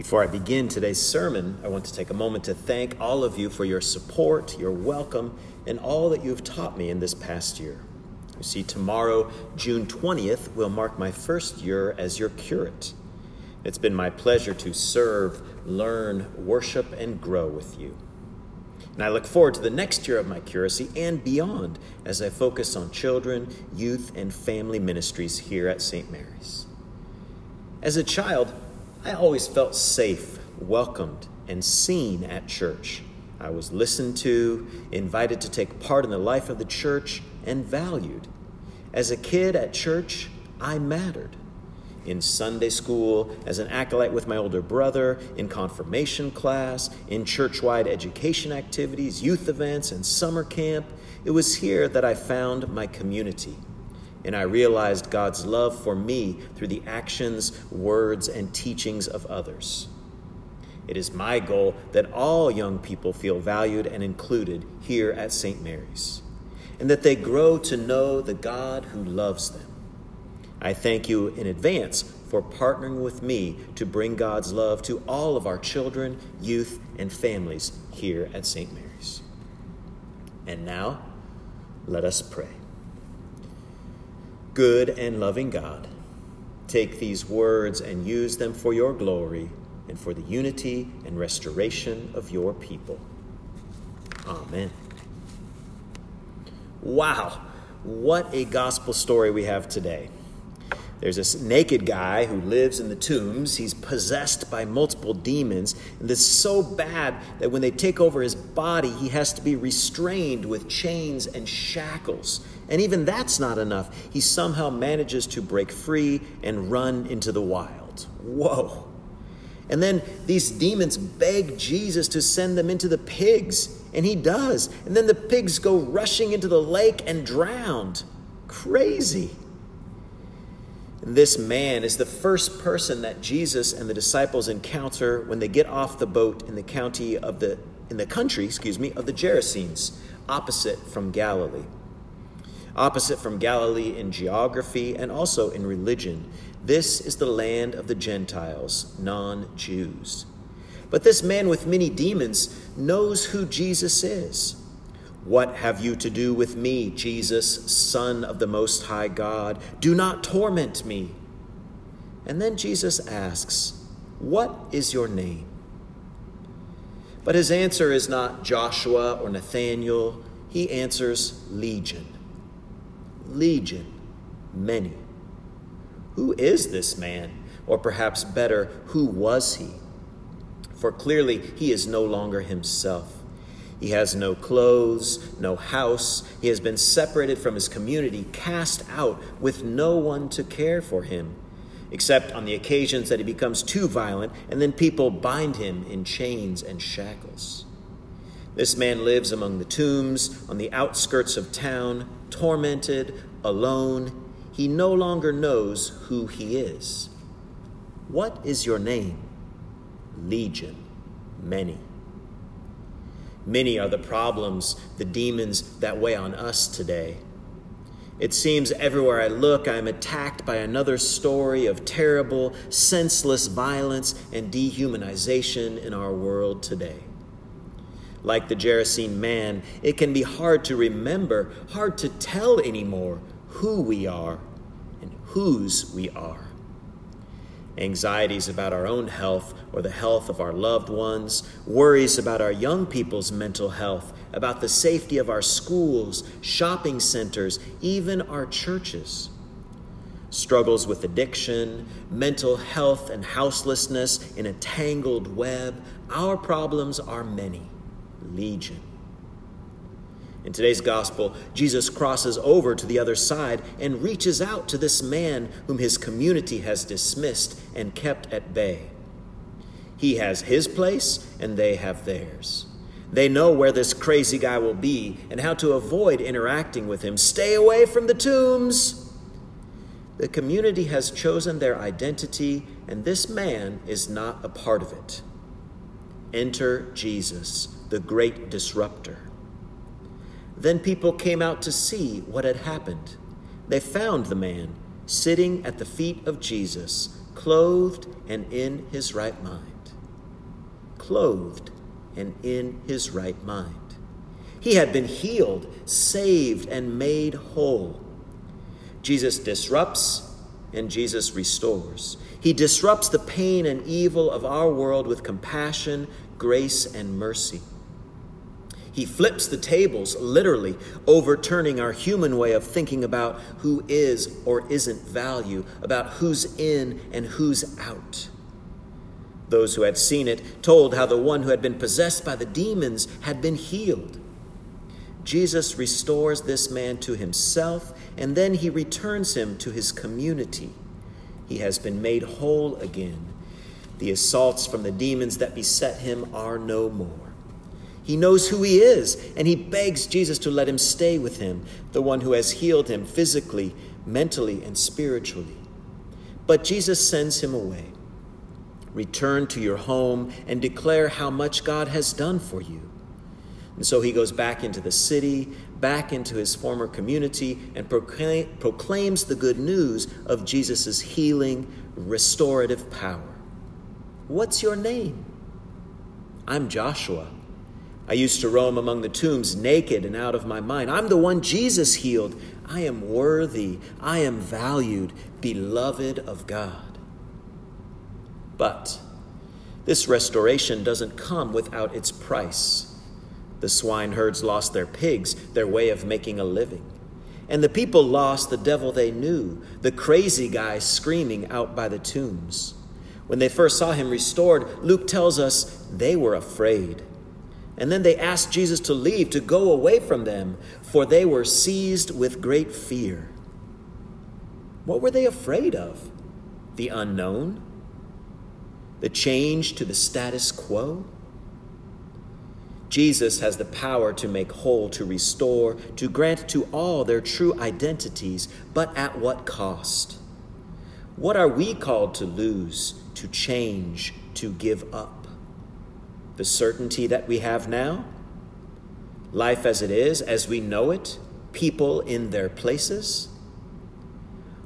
Before I begin today's sermon, I want to take a moment to thank all of you for your support, your welcome, and all that you've taught me in this past year. You see, tomorrow, June 20th, will mark my first year as your curate. It's been my pleasure to serve, learn, worship, and grow with you. And I look forward to the next year of my curacy and beyond as I focus on children, youth, and family ministries here at St. Mary's. As a child, I always felt safe, welcomed, and seen at church. I was listened to, invited to take part in the life of the church, and valued. As a kid at church, I mattered. In Sunday school, as an acolyte with my older brother, in confirmation class, in church wide education activities, youth events, and summer camp, it was here that I found my community and I realized God's love for me through the actions, words, and teachings of others. It is my goal that all young people feel valued and included here at St. Mary's, and that they grow to know the God who loves them. I thank you in advance for partnering with me to bring God's love to all of our children, youth, and families here at St. Mary's. And now, let us pray good and loving God, take these words and use them for your glory and for the unity and restoration of your people. Amen. Wow, what a gospel story we have today. There's this naked guy who lives in the tombs. He's possessed by multiple demons. And this is so bad that when they take over his body, he has to be restrained with chains and shackles. And even that's not enough. He somehow manages to break free and run into the wild. Whoa. And then these demons beg Jesus to send them into the pigs. And he does. And then the pigs go rushing into the lake and drowned. Crazy. This man is the first person that Jesus and the disciples encounter when they get off the boat in the county of the in the country, excuse me, of the Gerasenes, opposite from Galilee. Opposite from Galilee in geography and also in religion. This is the land of the Gentiles, non-Jews. But this man with many demons knows who Jesus is. What have you to do with me, Jesus, Son of the Most High God? Do not torment me. And then Jesus asks, What is your name? But his answer is not Joshua or Nathaniel. He answers Legion. Legion, many. Who is this man? Or perhaps better, who was he? For clearly he is no longer himself. He has no clothes, no house. He has been separated from his community, cast out with no one to care for him, except on the occasions that he becomes too violent, and then people bind him in chains and shackles. This man lives among the tombs, on the outskirts of town, tormented, alone. He no longer knows who he is. What is your name? Legion, many. Many are the problems, the demons that weigh on us today. It seems everywhere I look, I am attacked by another story of terrible, senseless violence and dehumanization in our world today. Like the Gerasene man, it can be hard to remember, hard to tell anymore who we are and whose we are anxieties about our own health or the health of our loved ones, worries about our young people's mental health, about the safety of our schools, shopping centers, even our churches. Struggles with addiction, mental health, and houselessness in a tangled web. Our problems are many, legion. In today's gospel, Jesus crosses over to the other side and reaches out to this man whom his community has dismissed and kept at bay. He has his place, and they have theirs. They know where this crazy guy will be and how to avoid interacting with him. Stay away from the tombs. The community has chosen their identity, and this man is not a part of it. Enter Jesus, the great disruptor. Then people came out to see what had happened. They found the man sitting at the feet of Jesus, clothed and in his right mind. clothed and in his right mind. He had been healed, saved, and made whole. Jesus disrupts and Jesus restores. He disrupts the pain and evil of our world with compassion, grace, and mercy. He flips the tables, literally, overturning our human way of thinking about who is or isn't value, about who's in and who's out. Those who had seen it told how the one who had been possessed by the demons had been healed. Jesus restores this man to himself, and then he returns him to his community. He has been made whole again. The assaults from the demons that beset him are no more. He knows who he is, and he begs Jesus to let him stay with him, the one who has healed him physically, mentally, and spiritually. But Jesus sends him away. Return to your home and declare how much God has done for you. And so he goes back into the city, back into his former community, and proclaim, proclaims the good news of Jesus' healing, restorative power. What's your name? I'm Joshua. I used to roam among the tombs naked and out of my mind. I'm the one Jesus healed. I am worthy. I am valued, beloved of God. But this restoration doesn't come without its price. The swineherds lost their pigs, their way of making a living. And the people lost the devil they knew, the crazy guy screaming out by the tombs. When they first saw him restored, Luke tells us they were afraid. And then they asked Jesus to leave, to go away from them, for they were seized with great fear. What were they afraid of? The unknown? The change to the status quo? Jesus has the power to make whole, to restore, to grant to all their true identities, but at what cost? What are we called to lose, to change, to give up? the certainty that we have now, life as it is, as we know it, people in their places?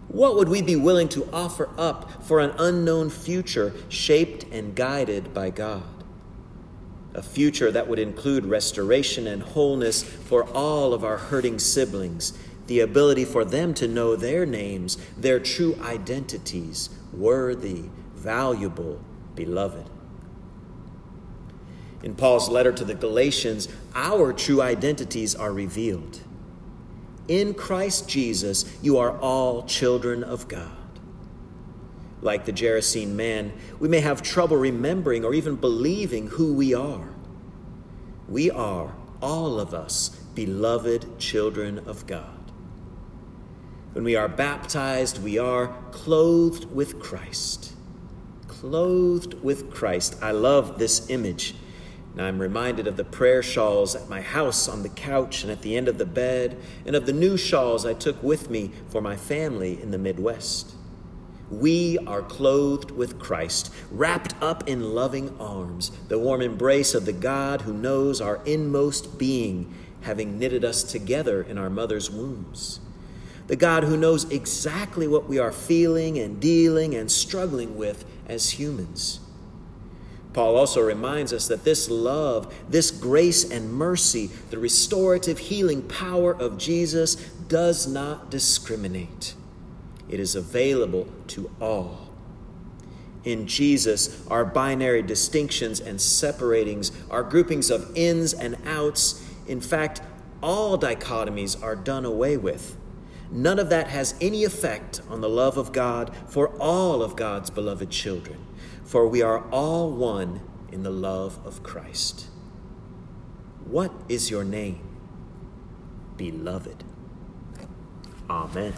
What would we be willing to offer up for an unknown future shaped and guided by God? A future that would include restoration and wholeness for all of our hurting siblings, the ability for them to know their names, their true identities, worthy, valuable, beloved. In Paul's letter to the Galatians, our true identities are revealed. In Christ Jesus, you are all children of God. Like the Gerasene man, we may have trouble remembering or even believing who we are. We are, all of us, beloved children of God. When we are baptized, we are clothed with Christ. Clothed with Christ. I love this image. Now I'm reminded of the prayer shawls at my house on the couch and at the end of the bed, and of the new shawls I took with me for my family in the Midwest. We are clothed with Christ, wrapped up in loving arms, the warm embrace of the God who knows our inmost being, having knitted us together in our mother's wombs. The God who knows exactly what we are feeling and dealing and struggling with as humans Paul also reminds us that this love, this grace and mercy, the restorative healing power of Jesus does not discriminate. It is available to all. In Jesus, our binary distinctions and separatings, our groupings of ins and outs, in fact, all dichotomies are done away with. None of that has any effect on the love of God for all of God's beloved children for we are all one in the love of Christ. What is your name? Beloved. Amen.